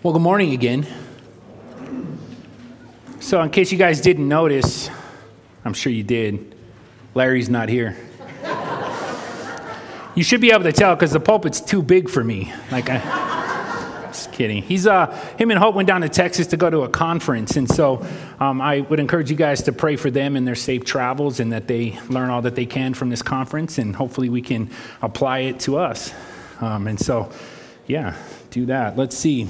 Well, good morning again. So, in case you guys didn't notice, I'm sure you did, Larry's not here. you should be able to tell because the pulpit's too big for me. Like, I, just kidding. He's uh, him and Hope went down to Texas to go to a conference, and so um, I would encourage you guys to pray for them and their safe travels, and that they learn all that they can from this conference, and hopefully we can apply it to us. Um, and so, yeah, do that. Let's see.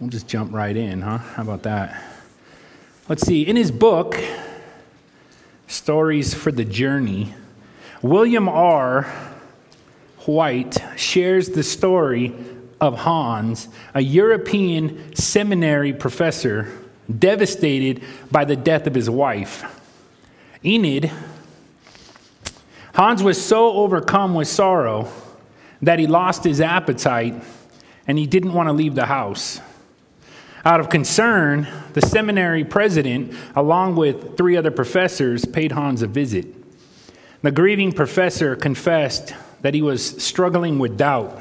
We'll just jump right in, huh? How about that? Let's see. In his book, Stories for the Journey, William R. White shares the story of Hans, a European seminary professor devastated by the death of his wife. Enid, Hans was so overcome with sorrow that he lost his appetite and he didn't want to leave the house. Out of concern, the seminary president, along with three other professors, paid Hans a visit. The grieving professor confessed that he was struggling with doubt.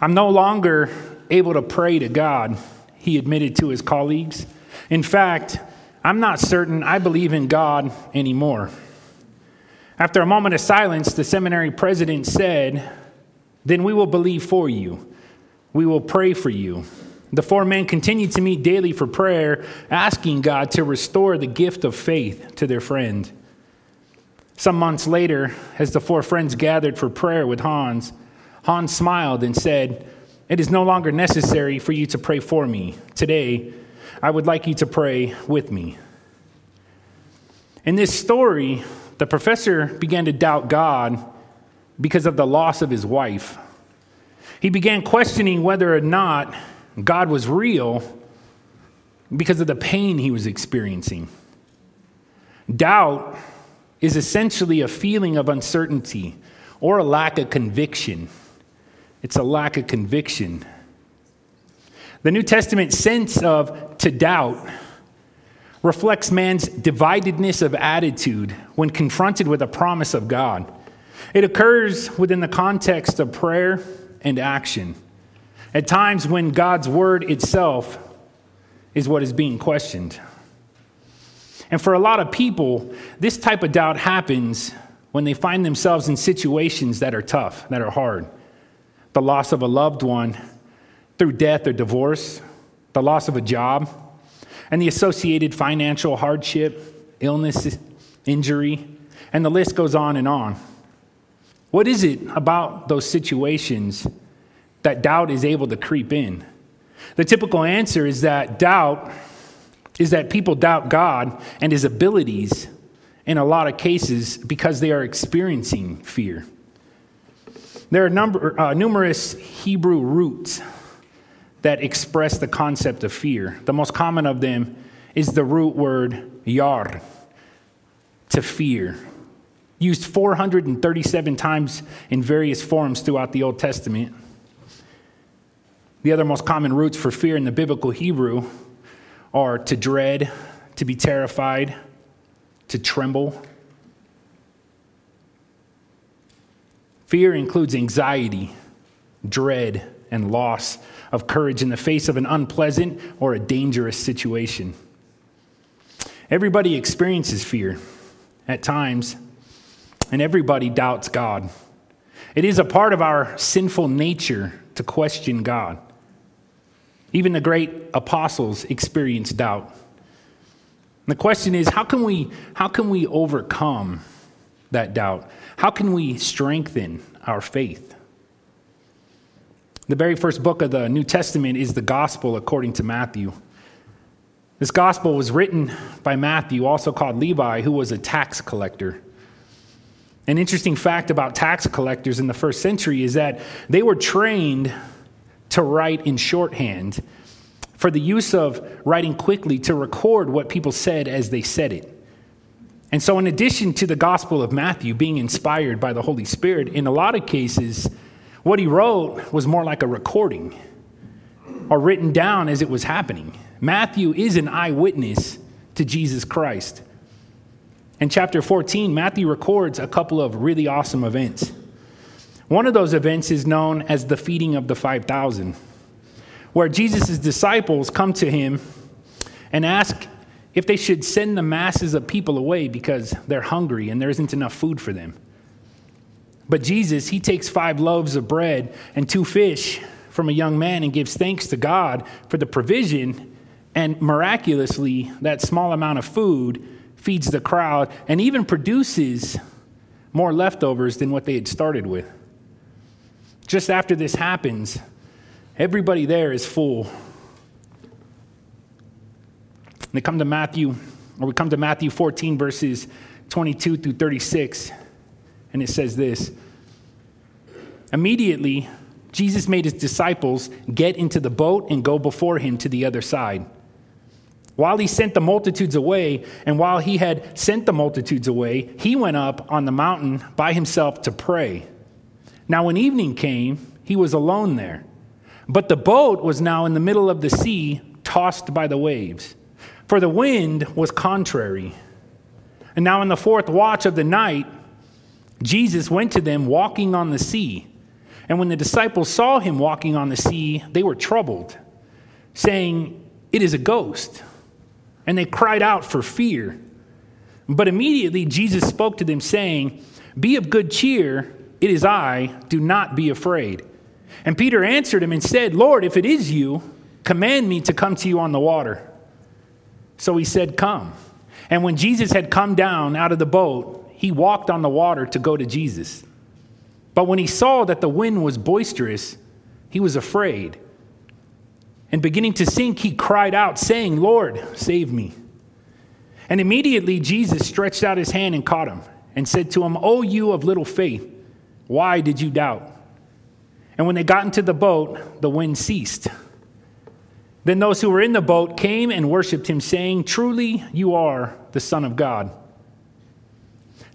I'm no longer able to pray to God, he admitted to his colleagues. In fact, I'm not certain I believe in God anymore. After a moment of silence, the seminary president said, Then we will believe for you. We will pray for you. The four men continued to meet daily for prayer, asking God to restore the gift of faith to their friend. Some months later, as the four friends gathered for prayer with Hans, Hans smiled and said, It is no longer necessary for you to pray for me. Today, I would like you to pray with me. In this story, the professor began to doubt God because of the loss of his wife. He began questioning whether or not God was real because of the pain he was experiencing. Doubt is essentially a feeling of uncertainty or a lack of conviction. It's a lack of conviction. The New Testament sense of to doubt reflects man's dividedness of attitude when confronted with a promise of God. It occurs within the context of prayer and action. At times when God's word itself is what is being questioned. And for a lot of people, this type of doubt happens when they find themselves in situations that are tough, that are hard. The loss of a loved one through death or divorce, the loss of a job, and the associated financial hardship, illness, injury, and the list goes on and on. What is it about those situations that doubt is able to creep in? The typical answer is that doubt is that people doubt God and his abilities in a lot of cases because they are experiencing fear. There are number, uh, numerous Hebrew roots that express the concept of fear. The most common of them is the root word yar, to fear, used 437 times in various forms throughout the Old Testament. The other most common roots for fear in the biblical Hebrew are to dread, to be terrified, to tremble. Fear includes anxiety, dread, and loss of courage in the face of an unpleasant or a dangerous situation. Everybody experiences fear at times, and everybody doubts God. It is a part of our sinful nature to question God. Even the great apostles experienced doubt. And the question is how can we, how can we overcome that doubt? How can we strengthen our faith? The very first book of the New Testament is the Gospel according to Matthew. This gospel was written by Matthew, also called Levi, who was a tax collector. An interesting fact about tax collectors in the first century is that they were trained to write in shorthand, for the use of writing quickly to record what people said as they said it. And so, in addition to the Gospel of Matthew being inspired by the Holy Spirit, in a lot of cases, what he wrote was more like a recording or written down as it was happening. Matthew is an eyewitness to Jesus Christ. In chapter 14, Matthew records a couple of really awesome events. One of those events is known as the feeding of the 5,000, where Jesus' disciples come to him and ask if they should send the masses of people away because they're hungry and there isn't enough food for them. But Jesus, he takes five loaves of bread and two fish from a young man and gives thanks to God for the provision. And miraculously, that small amount of food feeds the crowd and even produces more leftovers than what they had started with. Just after this happens, everybody there is full. They come to Matthew, or we come to Matthew 14, verses 22 through 36, and it says this Immediately, Jesus made his disciples get into the boat and go before him to the other side. While he sent the multitudes away, and while he had sent the multitudes away, he went up on the mountain by himself to pray. Now, when evening came, he was alone there. But the boat was now in the middle of the sea, tossed by the waves, for the wind was contrary. And now, in the fourth watch of the night, Jesus went to them walking on the sea. And when the disciples saw him walking on the sea, they were troubled, saying, It is a ghost. And they cried out for fear. But immediately Jesus spoke to them, saying, Be of good cheer, it is I, do not be afraid. And Peter answered him and said, Lord, if it is you, command me to come to you on the water. So he said, Come. And when Jesus had come down out of the boat, he walked on the water to go to Jesus. But when he saw that the wind was boisterous, he was afraid. And beginning to sink, he cried out, saying, Lord, save me. And immediately Jesus stretched out his hand and caught him and said to him, O you of little faith, why did you doubt? And when they got into the boat, the wind ceased. Then those who were in the boat came and worshiped him, saying, Truly, you are the Son of God.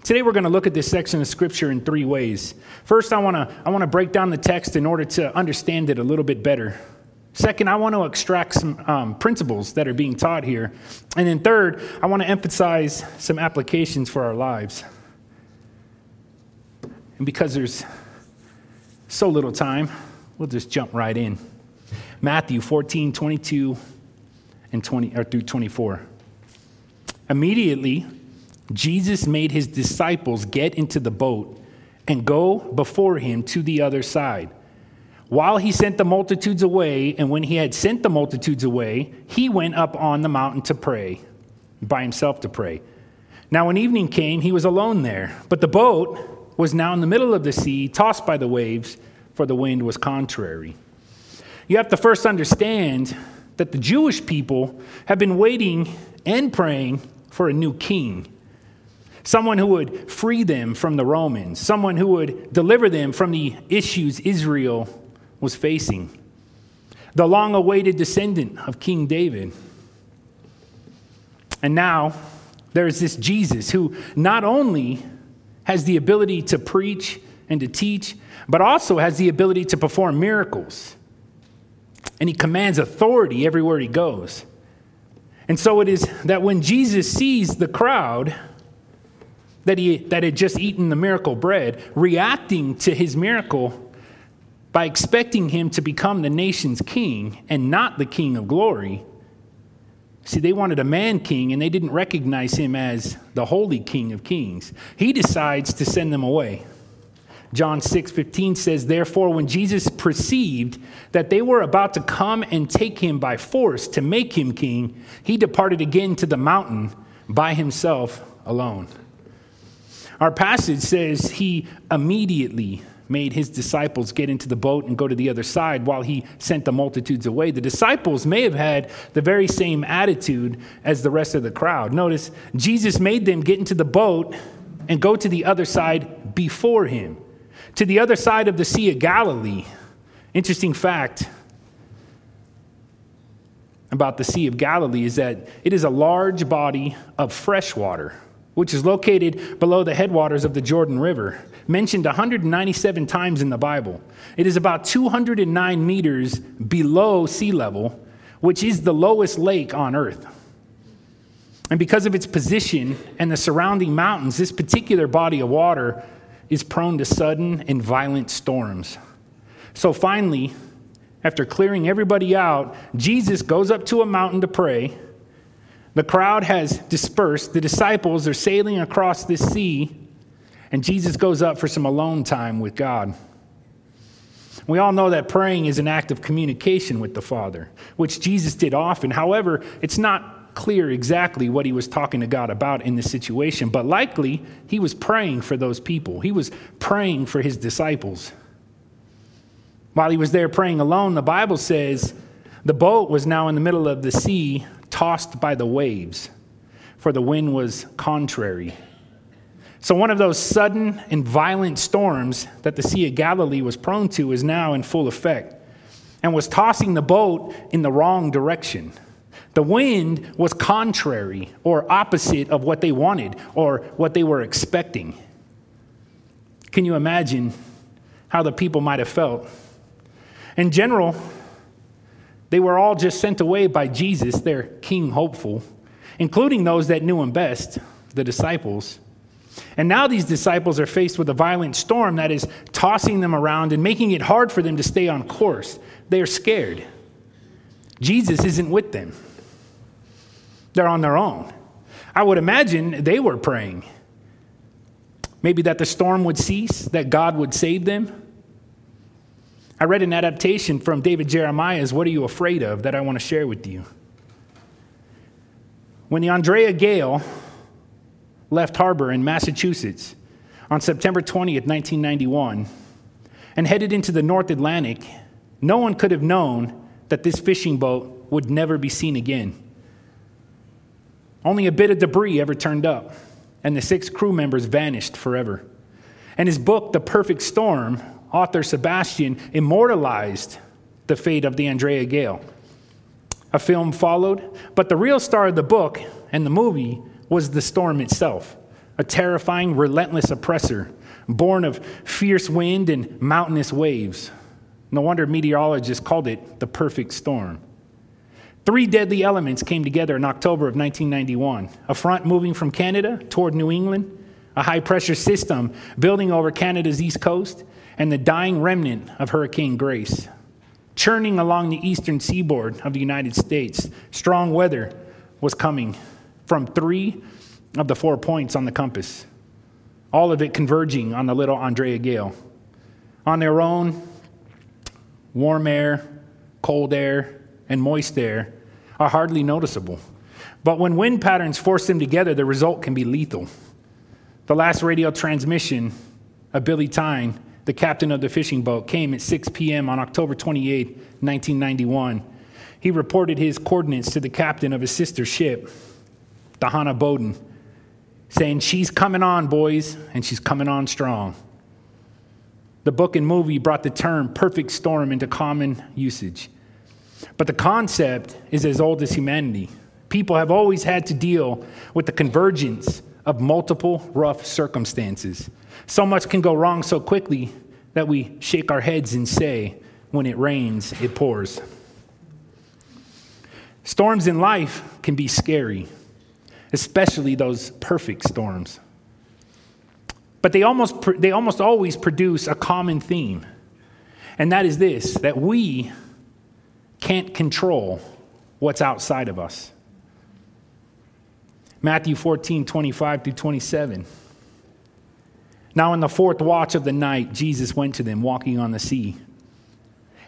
Today we're going to look at this section of scripture in three ways. First, I want to I want to break down the text in order to understand it a little bit better. Second, I want to extract some um, principles that are being taught here. And then third, I want to emphasize some applications for our lives. And because there's so little time, we'll just jump right in. Matthew 14, 22 and 20 or through 24. Immediately, Jesus made his disciples get into the boat and go before him to the other side. While he sent the multitudes away, and when he had sent the multitudes away, he went up on the mountain to pray, by himself to pray. Now, when evening came, he was alone there, but the boat was now in the middle of the sea, tossed by the waves, for the wind was contrary. You have to first understand that the Jewish people have been waiting and praying for a new king someone who would free them from the Romans, someone who would deliver them from the issues Israel was facing, the long awaited descendant of King David. And now there's this Jesus who not only has the ability to preach and to teach, but also has the ability to perform miracles. And he commands authority everywhere he goes. And so it is that when Jesus sees the crowd, that, he, that had just eaten the miracle bread, reacting to his miracle by expecting him to become the nation's king and not the king of glory. See, they wanted a man king and they didn't recognize him as the holy king of kings. He decides to send them away. John 6 15 says, Therefore, when Jesus perceived that they were about to come and take him by force to make him king, he departed again to the mountain by himself alone. Our passage says he immediately made his disciples get into the boat and go to the other side while he sent the multitudes away. The disciples may have had the very same attitude as the rest of the crowd. Notice, Jesus made them get into the boat and go to the other side before him, to the other side of the Sea of Galilee. Interesting fact about the Sea of Galilee is that it is a large body of fresh water which is located below the headwaters of the Jordan River, mentioned 197 times in the Bible. It is about 209 meters below sea level, which is the lowest lake on earth. And because of its position and the surrounding mountains, this particular body of water is prone to sudden and violent storms. So finally, after clearing everybody out, Jesus goes up to a mountain to pray. The crowd has dispersed. The disciples are sailing across the sea, and Jesus goes up for some alone time with God. We all know that praying is an act of communication with the Father, which Jesus did often. However, it's not clear exactly what he was talking to God about in this situation, but likely he was praying for those people. He was praying for his disciples. While he was there praying alone, the Bible says the boat was now in the middle of the sea, tossed by the waves, for the wind was contrary. So, one of those sudden and violent storms that the Sea of Galilee was prone to is now in full effect and was tossing the boat in the wrong direction. The wind was contrary or opposite of what they wanted or what they were expecting. Can you imagine how the people might have felt? In general, they were all just sent away by Jesus, their king hopeful, including those that knew him best, the disciples. And now these disciples are faced with a violent storm that is tossing them around and making it hard for them to stay on course. They are scared. Jesus isn't with them, they're on their own. I would imagine they were praying. Maybe that the storm would cease, that God would save them. I read an adaptation from David Jeremiah's What Are You Afraid of that I want to share with you. When the Andrea Gail left harbor in Massachusetts on September 20th, 1991, and headed into the North Atlantic, no one could have known that this fishing boat would never be seen again. Only a bit of debris ever turned up, and the six crew members vanished forever. And his book, The Perfect Storm, author Sebastian immortalized the fate of the Andrea Gail. A film followed, but the real star of the book and the movie was the storm itself, a terrifying, relentless oppressor, born of fierce wind and mountainous waves. No wonder meteorologists called it the perfect storm. Three deadly elements came together in October of 1991 a front moving from Canada toward New England, a high pressure system building over Canada's east coast, and the dying remnant of Hurricane Grace. Churning along the eastern seaboard of the United States, strong weather was coming from three of the four points on the compass, all of it converging on the little Andrea Gail. On their own, warm air, cold air, and moist air are hardly noticeable. But when wind patterns force them together, the result can be lethal. The last radio transmission of Billy Tyne, the captain of the fishing boat, came at 6 p.m. on October 28, 1991. He reported his coordinates to the captain of his sister ship, the Hannah Boden, saying, She's coming on, boys, and she's coming on strong. The book and movie brought the term perfect storm into common usage. But the concept is as old as humanity. People have always had to deal with the convergence of multiple rough circumstances. So much can go wrong so quickly that we shake our heads and say, when it rains, it pours. Storms in life can be scary especially those perfect storms. But they almost, they almost always produce a common theme, and that is this that we can't control what's outside of us. Matthew 14, 25 through 27. Now, in the fourth watch of the night, Jesus went to them walking on the sea.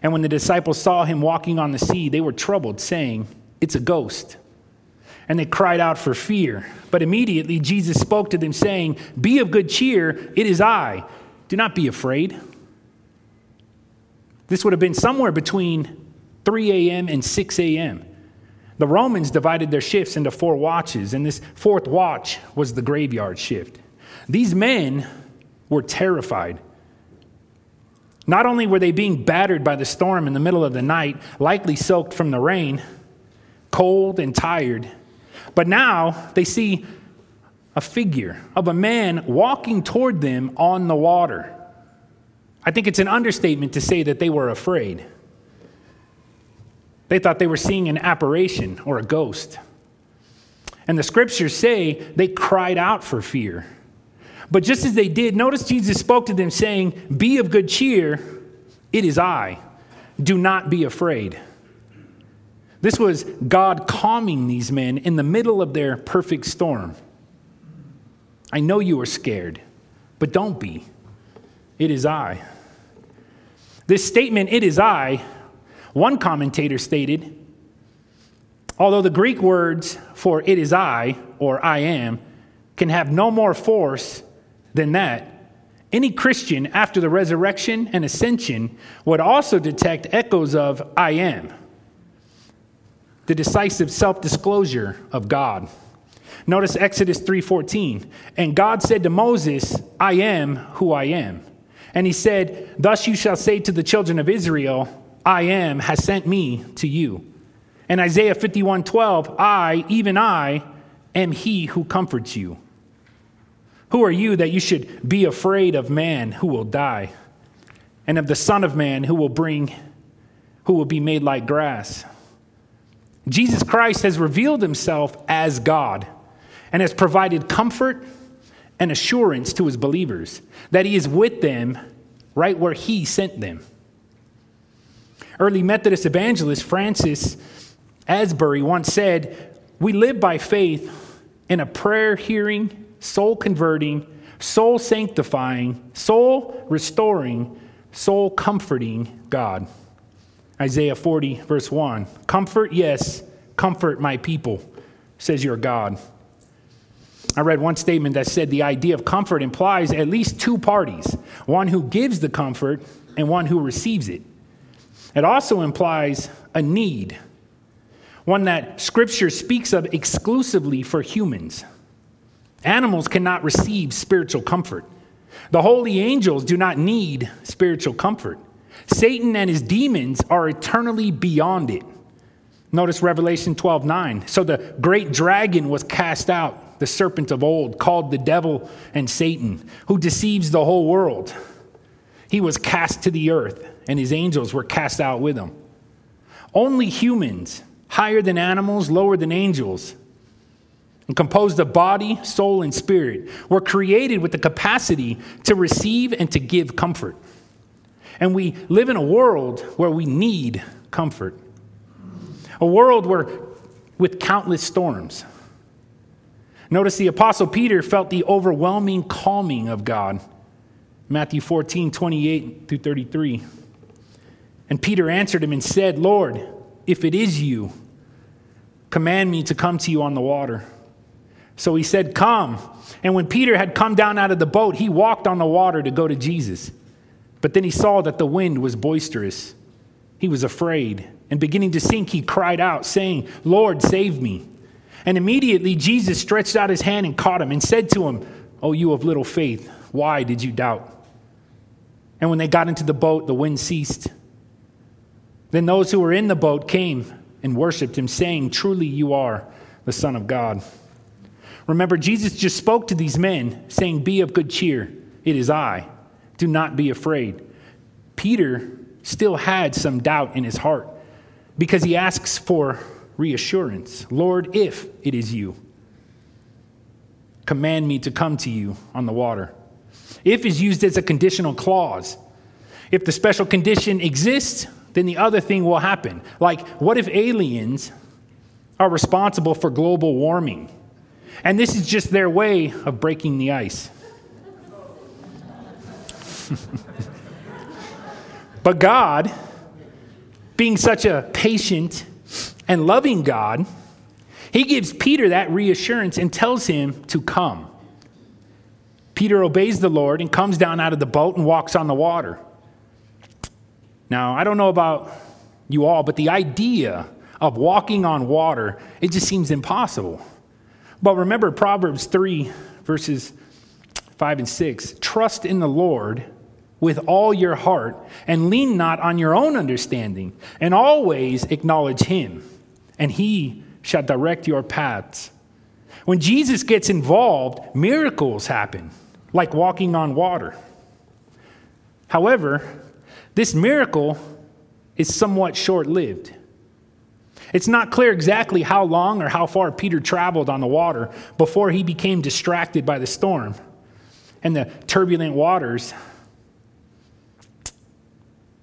And when the disciples saw him walking on the sea, they were troubled, saying, It's a ghost and they cried out for fear. But immediately Jesus spoke to them, saying, Be of good cheer, it is I. Do not be afraid. This would have been somewhere between 3 a.m. and 6 a.m. The Romans divided their shifts into four watches, and this fourth watch was the graveyard shift. These men were terrified. Not only were they being battered by the storm in the middle of the night, likely soaked from the rain, cold and tired, but now they see a figure of a man walking toward them on the water. I think it's an understatement to say that they were afraid. They thought they were seeing an apparition or a ghost. And the scriptures say they cried out for fear. But just as they did, notice Jesus spoke to them, saying, Be of good cheer, it is I. Do not be afraid. This was God calming these men in the middle of their perfect storm. I know you are scared, but don't be. It is I. This statement, it is I, one commentator stated, although the Greek words for it is I or I am can have no more force than that, any Christian after the resurrection and ascension would also detect echoes of I am, the decisive self-disclosure of God. Notice Exodus 3:14. And God said to Moses, I am who I am. And he said, Thus you shall say to the children of Israel, I am has sent me to you. And Isaiah 51:12, I, even I, am he who comforts you. Who are you that you should be afraid of man who will die, and of the Son of Man who will bring, who will be made like grass? Jesus Christ has revealed himself as God and has provided comfort and assurance to his believers that he is with them right where he sent them. Early Methodist evangelist Francis Asbury once said, We live by faith in a prayer hearing, soul converting, soul sanctifying, soul restoring, soul comforting God. Isaiah 40, verse 1. Comfort, yes, comfort my people, says your God. I read one statement that said the idea of comfort implies at least two parties one who gives the comfort and one who receives it. It also implies a need, one that Scripture speaks of exclusively for humans. Animals cannot receive spiritual comfort. The holy angels do not need spiritual comfort. Satan and his demons are eternally beyond it. Notice Revelation 12 9. So the great dragon was cast out, the serpent of old, called the devil and Satan, who deceives the whole world. He was cast to the earth, and his angels were cast out with him. Only humans, higher than animals, lower than angels, and composed of body, soul, and spirit, were created with the capacity to receive and to give comfort. And we live in a world where we need comfort, a world where, with countless storms. Notice the Apostle Peter felt the overwhelming calming of God. Matthew 14, 28 through 33. And Peter answered him and said, Lord, if it is you, command me to come to you on the water. So he said, Come. And when Peter had come down out of the boat, he walked on the water to go to Jesus. But then he saw that the wind was boisterous. He was afraid, and beginning to sink, he cried out, saying, Lord, save me. And immediately Jesus stretched out his hand and caught him and said to him, O you of little faith, why did you doubt? And when they got into the boat, the wind ceased. Then those who were in the boat came and worshiped him, saying, Truly you are the Son of God. Remember, Jesus just spoke to these men, saying, Be of good cheer. It is I. Do not be afraid. Peter still had some doubt in his heart because he asks for reassurance Lord, if it is you, command me to come to you on the water. If is used as a conditional clause. If the special condition exists, then the other thing will happen. Like, what if aliens are responsible for global warming? And this is just their way of breaking the ice. but God, being such a patient and loving God, he gives Peter that reassurance and tells him to come. Peter obeys the Lord and comes down out of the boat and walks on the water. Now, I don't know about you all, but the idea of walking on water, it just seems impossible. But remember Proverbs 3, verses 5 and 6 Trust in the Lord with all your heart, and lean not on your own understanding, and always acknowledge Him, and He shall direct your paths. When Jesus gets involved, miracles happen, like walking on water. However, this miracle is somewhat short lived. It's not clear exactly how long or how far Peter traveled on the water before he became distracted by the storm. and the turbulent waters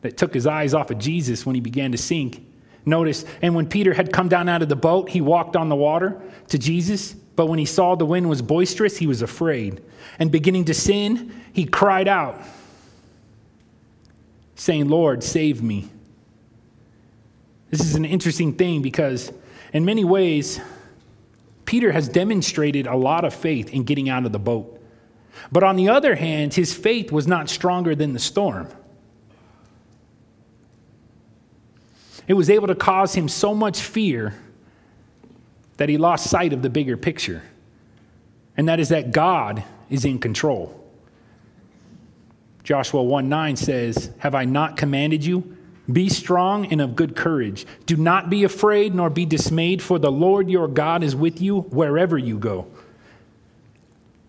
that took his eyes off of Jesus when he began to sink. Notice, and when Peter had come down out of the boat, he walked on the water to Jesus. But when he saw the wind was boisterous, he was afraid. And beginning to sin, he cried out, saying, Lord, save me. This is an interesting thing because, in many ways, Peter has demonstrated a lot of faith in getting out of the boat. But on the other hand, his faith was not stronger than the storm. It was able to cause him so much fear that he lost sight of the bigger picture, and that is that God is in control. Joshua 1 9 says, Have I not commanded you? Be strong and of good courage. Do not be afraid nor be dismayed, for the Lord your God is with you wherever you go.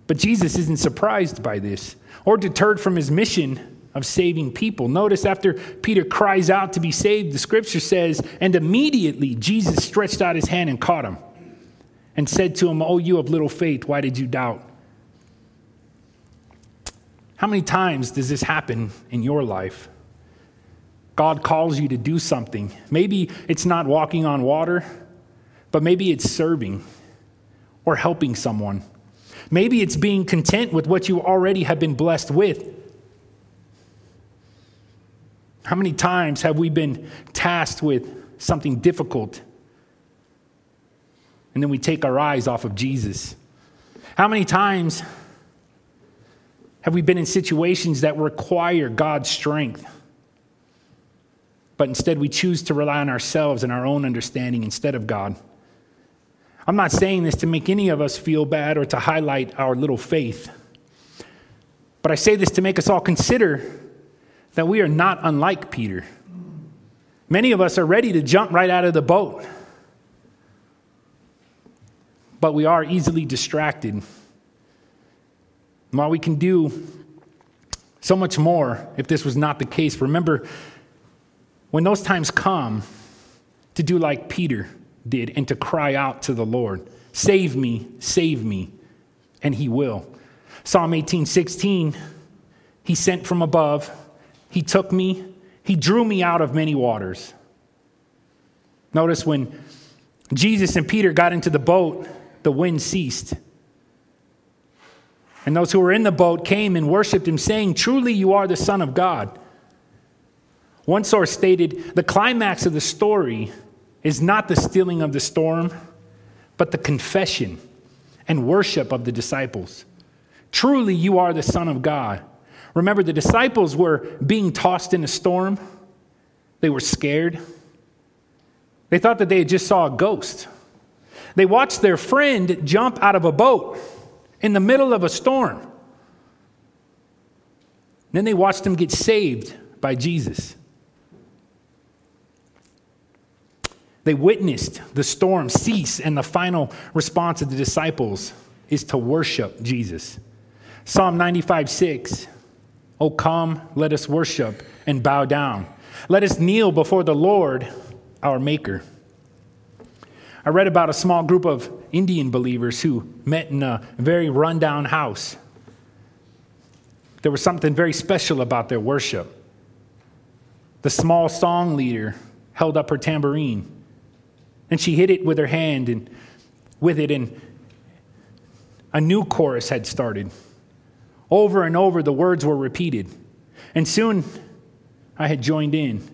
But Jesus isn't surprised by this or deterred from his mission of saving people. Notice after Peter cries out to be saved, the scripture says, and immediately Jesus stretched out his hand and caught him and said to him, Oh, you of little faith, why did you doubt? How many times does this happen in your life? God calls you to do something. Maybe it's not walking on water, but maybe it's serving or helping someone. Maybe it's being content with what you already have been blessed with how many times have we been tasked with something difficult and then we take our eyes off of Jesus? How many times have we been in situations that require God's strength? But instead, we choose to rely on ourselves and our own understanding instead of God. I'm not saying this to make any of us feel bad or to highlight our little faith, but I say this to make us all consider that we are not unlike Peter. Many of us are ready to jump right out of the boat, but we are easily distracted. And while we can do so much more if this was not the case, remember when those times come to do like Peter did and to cry out to the Lord, Save me, save me, and he will. Psalm 18 16, he sent from above he took me, He drew me out of many waters. Notice when Jesus and Peter got into the boat, the wind ceased. And those who were in the boat came and worshiped him, saying, Truly you are the Son of God. One source stated the climax of the story is not the stealing of the storm, but the confession and worship of the disciples. Truly you are the Son of God. Remember, the disciples were being tossed in a storm, they were scared. They thought that they had just saw a ghost. They watched their friend jump out of a boat in the middle of a storm. Then they watched him get saved by Jesus. They witnessed the storm cease, and the final response of the disciples is to worship Jesus. Psalm 95 6 Oh, come, let us worship and bow down. Let us kneel before the Lord, our Maker. I read about a small group of Indian believers who met in a very rundown house. There was something very special about their worship. The small song leader held up her tambourine, and she hit it with her hand, and with it, and a new chorus had started. Over and over, the words were repeated. And soon I had joined in.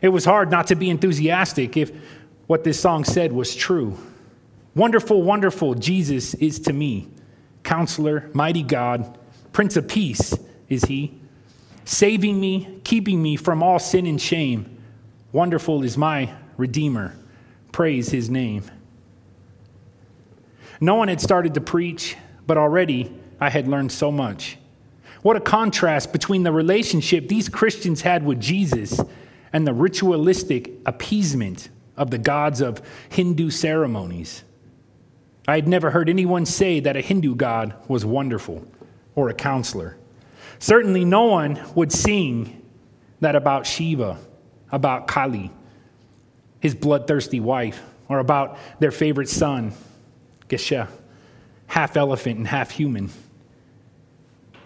It was hard not to be enthusiastic if what this song said was true. Wonderful, wonderful, Jesus is to me. Counselor, mighty God, Prince of Peace is he. Saving me, keeping me from all sin and shame. Wonderful is my Redeemer. Praise his name. No one had started to preach, but already I had learned so much. What a contrast between the relationship these Christians had with Jesus and the ritualistic appeasement of the gods of Hindu ceremonies. I had never heard anyone say that a Hindu god was wonderful or a counselor. Certainly, no one would sing that about Shiva, about Kali, his bloodthirsty wife, or about their favorite son, Ganesh, half elephant and half human.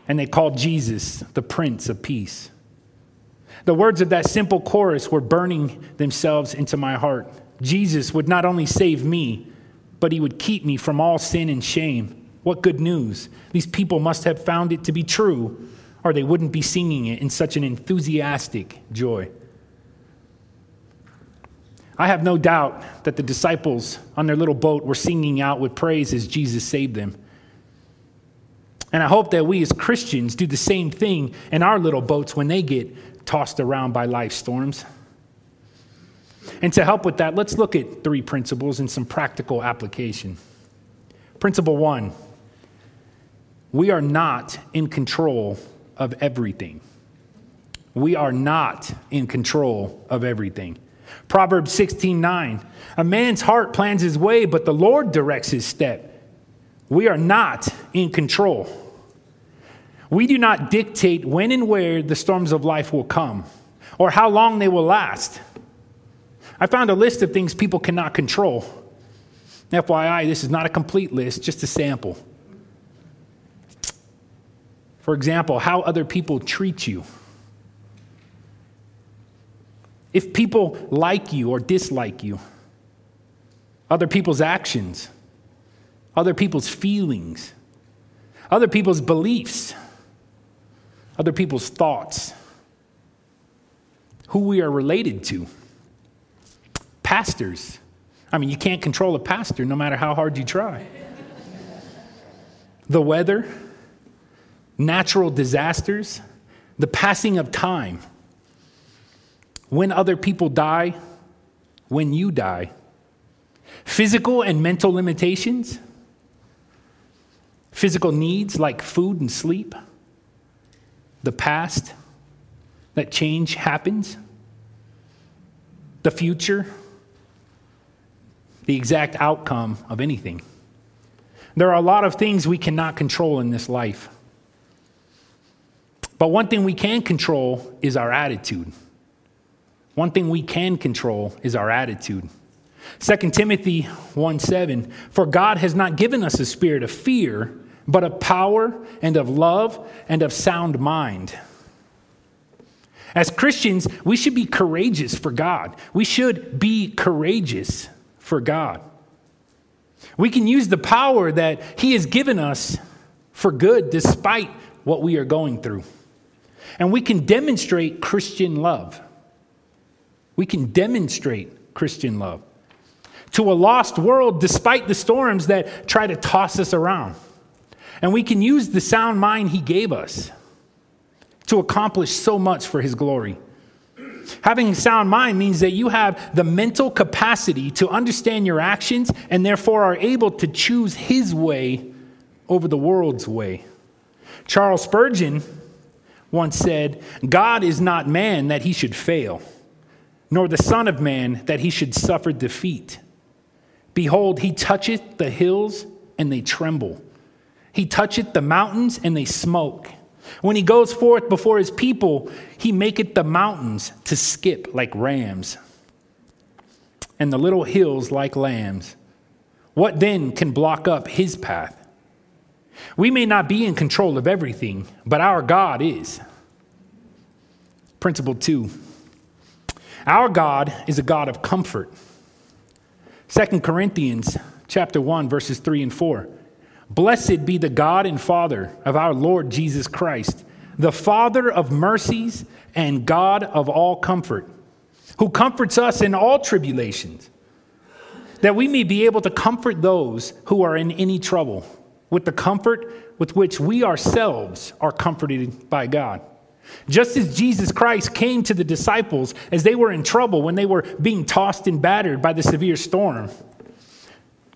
and they called Jesus the Prince of Peace. The words of that simple chorus were burning themselves into my heart. Jesus would not only save me, but he would keep me from all sin and shame. What good news! These people must have found it to be true, or they wouldn't be singing it in such an enthusiastic joy. I have no doubt that the disciples on their little boat were singing out with praise as Jesus saved them. And I hope that we as Christians do the same thing in our little boats when they get tossed around by life storms. And to help with that, let's look at three principles and some practical application. Principle one we are not in control of everything. We are not in control of everything. Proverbs 16 9. A man's heart plans his way, but the Lord directs his step. We are not in control. We do not dictate when and where the storms of life will come or how long they will last. I found a list of things people cannot control. FYI, this is not a complete list, just a sample. For example, how other people treat you. If people like you or dislike you, other people's actions, other people's feelings, other people's beliefs, other people's thoughts, who we are related to. Pastors. I mean, you can't control a pastor no matter how hard you try. the weather, natural disasters, the passing of time when other people die, when you die, physical and mental limitations, physical needs like food and sleep, the past, that change happens, the future, the exact outcome of anything. There are a lot of things we cannot control in this life. But one thing we can control is our attitude. One thing we can control is our attitude. 2 Timothy 1 7, for God has not given us a spirit of fear, but of power and of love and of sound mind. As Christians, we should be courageous for God. We should be courageous for God. We can use the power that He has given us for good despite what we are going through. And we can demonstrate Christian love. We can demonstrate Christian love to a lost world despite the storms that try to toss us around. And we can use the sound mind He gave us to accomplish so much for His glory. Having a sound mind means that you have the mental capacity to understand your actions and therefore are able to choose His way over the world's way. Charles Spurgeon once said, God is not man that he should fail nor the Son of Man that he should suffer defeat. Behold, he toucheth the hills, and they tremble. He toucheth the mountains, and they smoke. When he goes forth before his people, he maketh the mountains to skip like rams, and the little hills like lambs. What then can block up his path? We may not be in control of everything, but our God is. Principle two our God is a God of comfort. 2 Corinthians chapter 1 verses 3 and 4. Blessed be the God and Father of our Lord Jesus Christ, the Father of mercies and God of all comfort, who comforts us in all tribulations, that we may be able to comfort those who are in any trouble with the comfort with which we ourselves are comforted by God. Just as Jesus Christ came to the disciples as they were in trouble when they were being tossed and battered by the severe storm.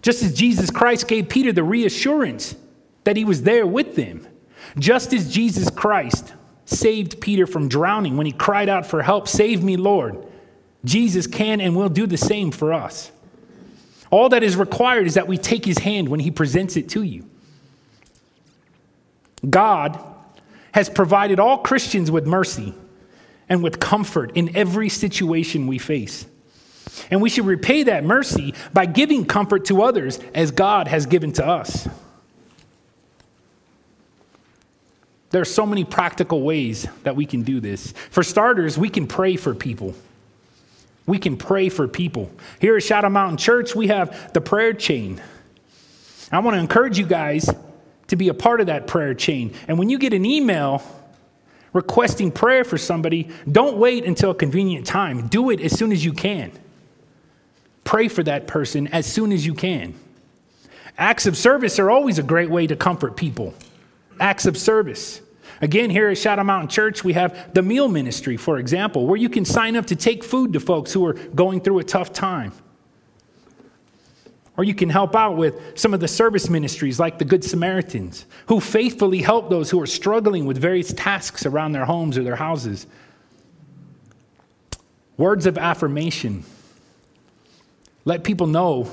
Just as Jesus Christ gave Peter the reassurance that he was there with them. Just as Jesus Christ saved Peter from drowning when he cried out for help, Save me, Lord. Jesus can and will do the same for us. All that is required is that we take his hand when he presents it to you. God has provided all Christians with mercy and with comfort in every situation we face. And we should repay that mercy by giving comfort to others as God has given to us. There are so many practical ways that we can do this. For starters, we can pray for people. We can pray for people. Here at Shadow Mountain Church, we have the prayer chain. I want to encourage you guys to be a part of that prayer chain. And when you get an email requesting prayer for somebody, don't wait until a convenient time. Do it as soon as you can. Pray for that person as soon as you can. Acts of service are always a great way to comfort people. Acts of service. Again, here at Shadow Mountain Church, we have the meal ministry, for example, where you can sign up to take food to folks who are going through a tough time. Or you can help out with some of the service ministries like the Good Samaritans, who faithfully help those who are struggling with various tasks around their homes or their houses. Words of affirmation. Let people know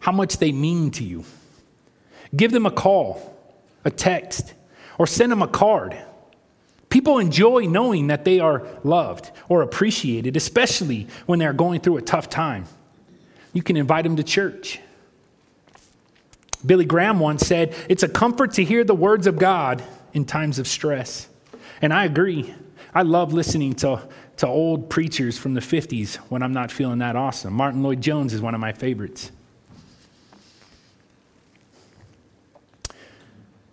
how much they mean to you. Give them a call, a text, or send them a card. People enjoy knowing that they are loved or appreciated, especially when they're going through a tough time. You can invite them to church. Billy Graham once said, It's a comfort to hear the words of God in times of stress. And I agree. I love listening to, to old preachers from the 50s when I'm not feeling that awesome. Martyn Lloyd-Jones is one of my favorites.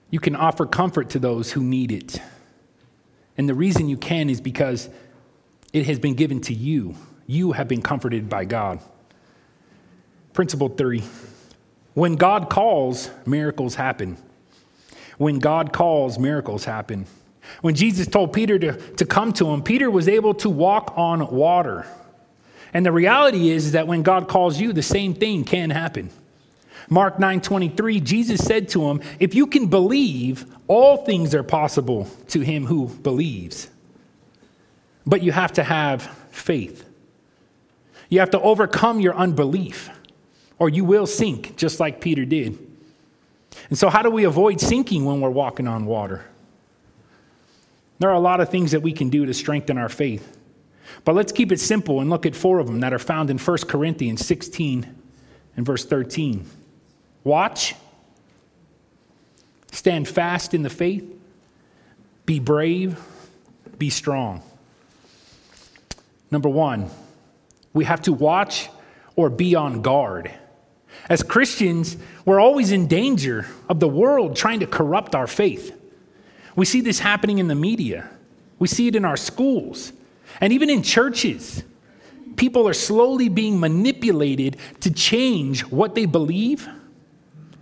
You can offer comfort to those who need it. And the reason you can is because it has been given to you. You have been comforted by God. Principle three when God calls, miracles happen. When God calls, miracles happen. When Jesus told Peter to, to come to him, Peter was able to walk on water. And the reality is, is that when God calls you, the same thing can happen. Mark 9:23 Jesus said to him, "If you can believe, all things are possible to him who believes." But you have to have faith. You have to overcome your unbelief or you will sink just like Peter did. And so, how do we avoid sinking when we're walking on water? There are a lot of things that we can do to strengthen our faith. But let's keep it simple and look at four of them that are found in 1 Corinthians 16 and verse 13. Watch, stand fast in the faith, be brave, be strong. Number one, we have to watch or be on guard. As Christians, we're always in danger of the world trying to corrupt our faith. We see this happening in the media, we see it in our schools, and even in churches. People are slowly being manipulated to change what they believe,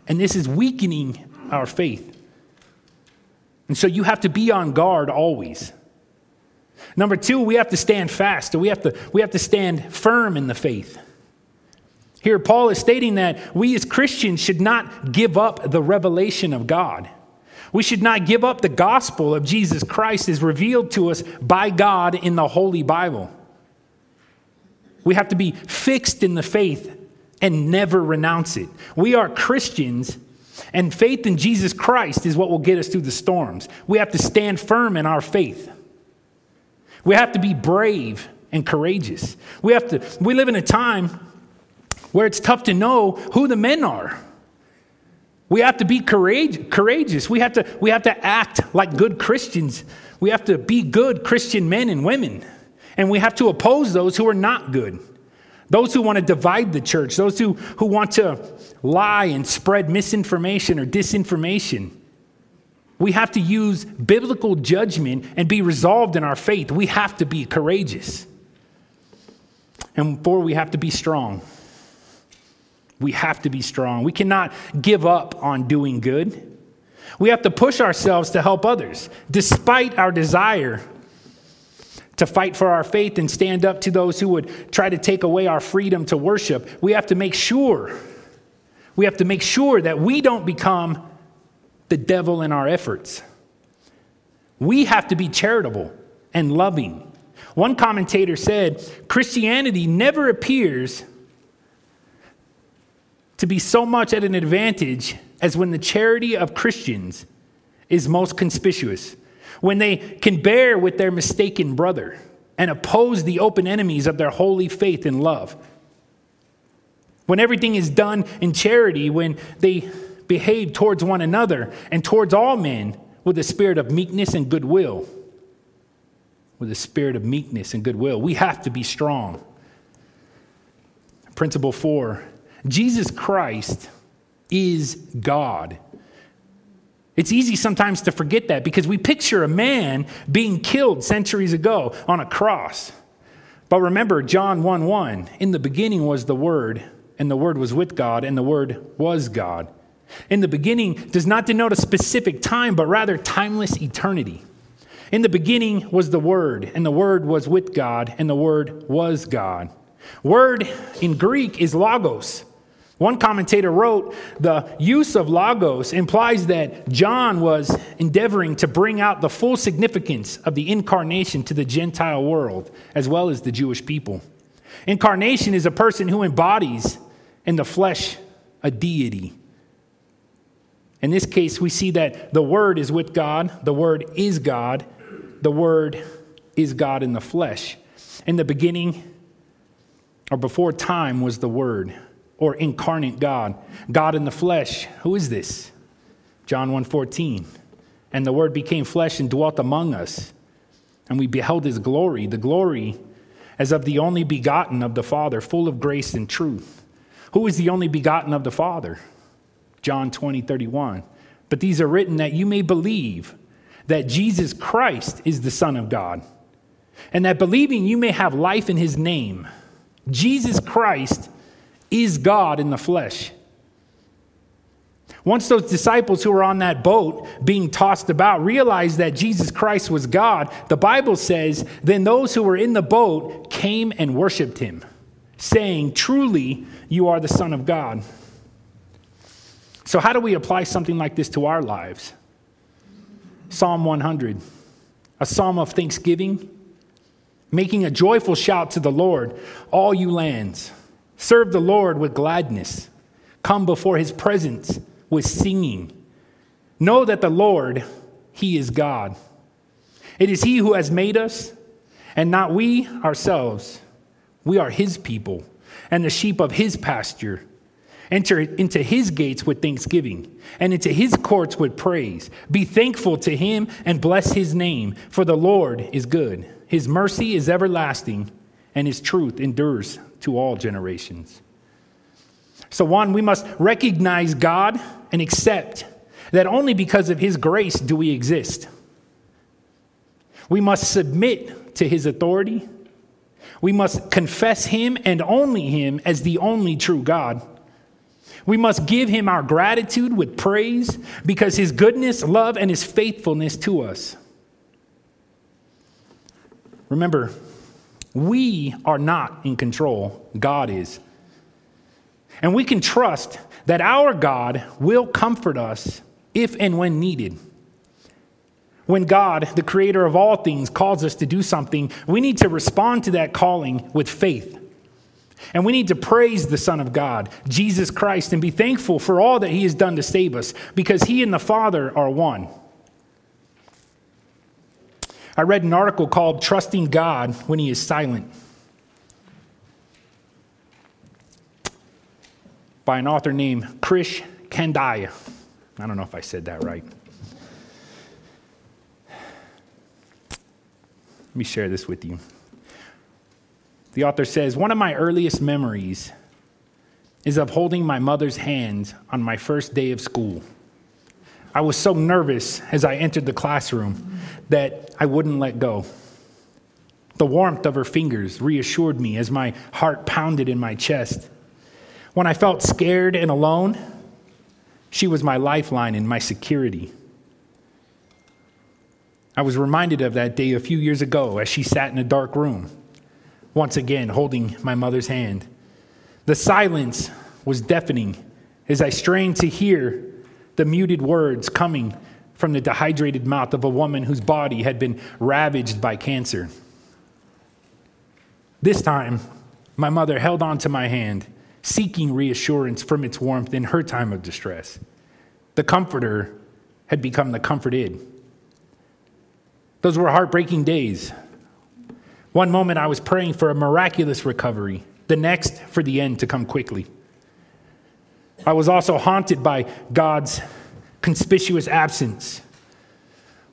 and this is weakening our faith. And so you have to be on guard always. Number two, we have to stand fast. We have to, we have to stand firm in the faith. Here, Paul is stating that we as Christians should not give up the revelation of God. We should not give up the gospel of Jesus Christ as revealed to us by God in the Holy Bible. We have to be fixed in the faith and never renounce it. We are Christians, and faith in Jesus Christ is what will get us through the storms. We have to stand firm in our faith. We have to be brave and courageous. We have to we live in a time where it's tough to know who the men are. We have to be courageous. We have to, we have to act like good Christians. We have to be good Christian men and women. And we have to oppose those who are not good. Those who want to divide the church, those who, who want to lie and spread misinformation or disinformation. We have to use biblical judgment and be resolved in our faith. We have to be courageous. And four, we have to be strong. We have to be strong. We cannot give up on doing good. We have to push ourselves to help others, despite our desire to fight for our faith and stand up to those who would try to take away our freedom to worship. We have to make sure, we have to make sure that we don't become the devil in our efforts. We have to be charitable and loving. One commentator said Christianity never appears to be so much at an advantage as when the charity of Christians is most conspicuous, when they can bear with their mistaken brother and oppose the open enemies of their holy faith and love. When everything is done in charity, when they behave towards one another and towards all men with a spirit of meekness and goodwill. With a spirit of meekness and goodwill. We have to be strong. Principle four Jesus Christ is God. It's easy sometimes to forget that because we picture a man being killed centuries ago on a cross. But remember John 1 1 in the beginning was the Word, and the Word was with God, and the Word was God. In the beginning does not denote a specific time, but rather timeless eternity. In the beginning was the Word, and the Word was with God, and the Word was God. Word in Greek is logos. One commentator wrote the use of logos implies that John was endeavoring to bring out the full significance of the incarnation to the Gentile world as well as the Jewish people. Incarnation is a person who embodies in the flesh a deity. In this case, we see that the Word is with God, the Word is God, the Word is God in the flesh. In the beginning, or before time, was the Word, or incarnate God, God in the flesh. Who is this? John 1:14. And the Word became flesh and dwelt among us, and we beheld His glory, the glory as of the only begotten of the Father, full of grace and truth. Who is the only begotten of the Father? John 20, 31. But these are written that you may believe that Jesus Christ is the Son of God, and that believing you may have life in his name. Jesus Christ is God in the flesh. Once those disciples who were on that boat being tossed about realized that Jesus Christ was God, the Bible says, then those who were in the boat came and worshiped him, saying, Truly, you are the Son of God. So, how do we apply something like this to our lives? Psalm 100, a psalm of thanksgiving, making a joyful shout to the Lord, all you lands. Serve the Lord with gladness. Come before his presence with singing. Know that the Lord, he is God. It is he who has made us, and not we ourselves. We are his people and the sheep of his pasture. Enter into his gates with thanksgiving and into his courts with praise. Be thankful to him and bless his name, for the Lord is good. His mercy is everlasting, and his truth endures to all generations. So, one, we must recognize God and accept that only because of his grace do we exist. We must submit to his authority. We must confess him and only him as the only true God. We must give him our gratitude with praise because his goodness, love, and his faithfulness to us. Remember, we are not in control, God is. And we can trust that our God will comfort us if and when needed. When God, the creator of all things, calls us to do something, we need to respond to that calling with faith. And we need to praise the Son of God, Jesus Christ, and be thankful for all that He has done to save us because He and the Father are one. I read an article called Trusting God When He is Silent by an author named Krish Kandiah. I don't know if I said that right. Let me share this with you. The author says One of my earliest memories is of holding my mother's hand on my first day of school. I was so nervous as I entered the classroom that I wouldn't let go. The warmth of her fingers reassured me as my heart pounded in my chest. When I felt scared and alone, she was my lifeline and my security. I was reminded of that day a few years ago as she sat in a dark room once again holding my mother's hand. The silence was deafening as I strained to hear the muted words coming from the dehydrated mouth of a woman whose body had been ravaged by cancer. This time, my mother held on to my hand, seeking reassurance from its warmth in her time of distress. The comforter had become the comforted. Those were heartbreaking days, one moment I was praying for a miraculous recovery, the next for the end to come quickly. I was also haunted by God's conspicuous absence.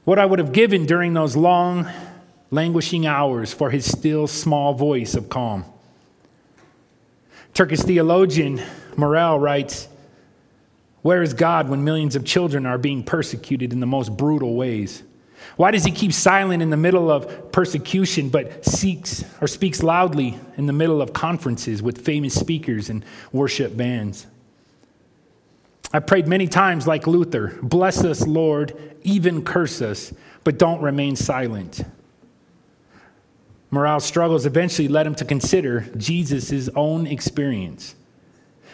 What I would have given during those long, languishing hours for his still small voice of calm. Turkish theologian Morel writes Where is God when millions of children are being persecuted in the most brutal ways? Why does he keep silent in the middle of persecution but seeks or speaks loudly in the middle of conferences with famous speakers and worship bands? I prayed many times like Luther Bless us, Lord, even curse us, but don't remain silent. Morale's struggles eventually led him to consider Jesus' own experience.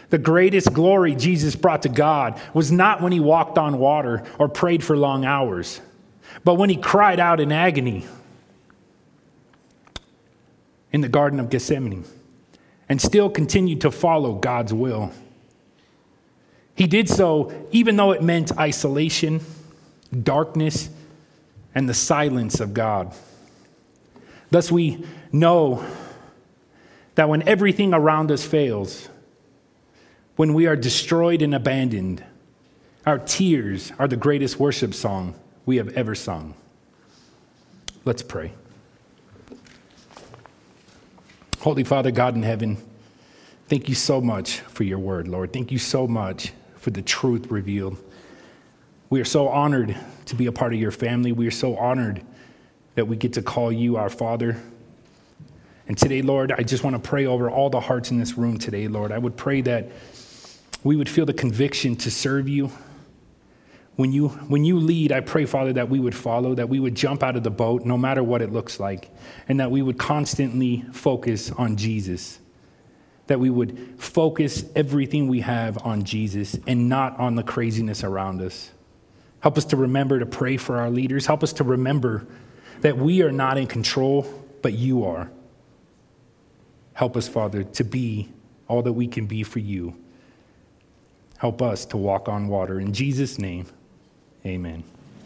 The greatest glory Jesus brought to God was not when he walked on water or prayed for long hours, but when he cried out in agony in the Garden of Gethsemane and still continued to follow God's will. He did so even though it meant isolation, darkness, and the silence of God. Thus, we know that when everything around us fails, when we are destroyed and abandoned, our tears are the greatest worship song we have ever sung. Let's pray. Holy Father, God in heaven, thank you so much for your word, Lord. Thank you so much for the truth revealed. We are so honored to be a part of your family. We are so honored that we get to call you our Father. And today, Lord, I just want to pray over all the hearts in this room today, Lord. I would pray that we would feel the conviction to serve you. When you, when you lead, I pray, Father, that we would follow, that we would jump out of the boat no matter what it looks like, and that we would constantly focus on Jesus that we would focus everything we have on Jesus and not on the craziness around us. Help us to remember to pray for our leaders. Help us to remember that we are not in control, but you are. Help us, Father, to be all that we can be for you. Help us to walk on water. In Jesus' name, amen.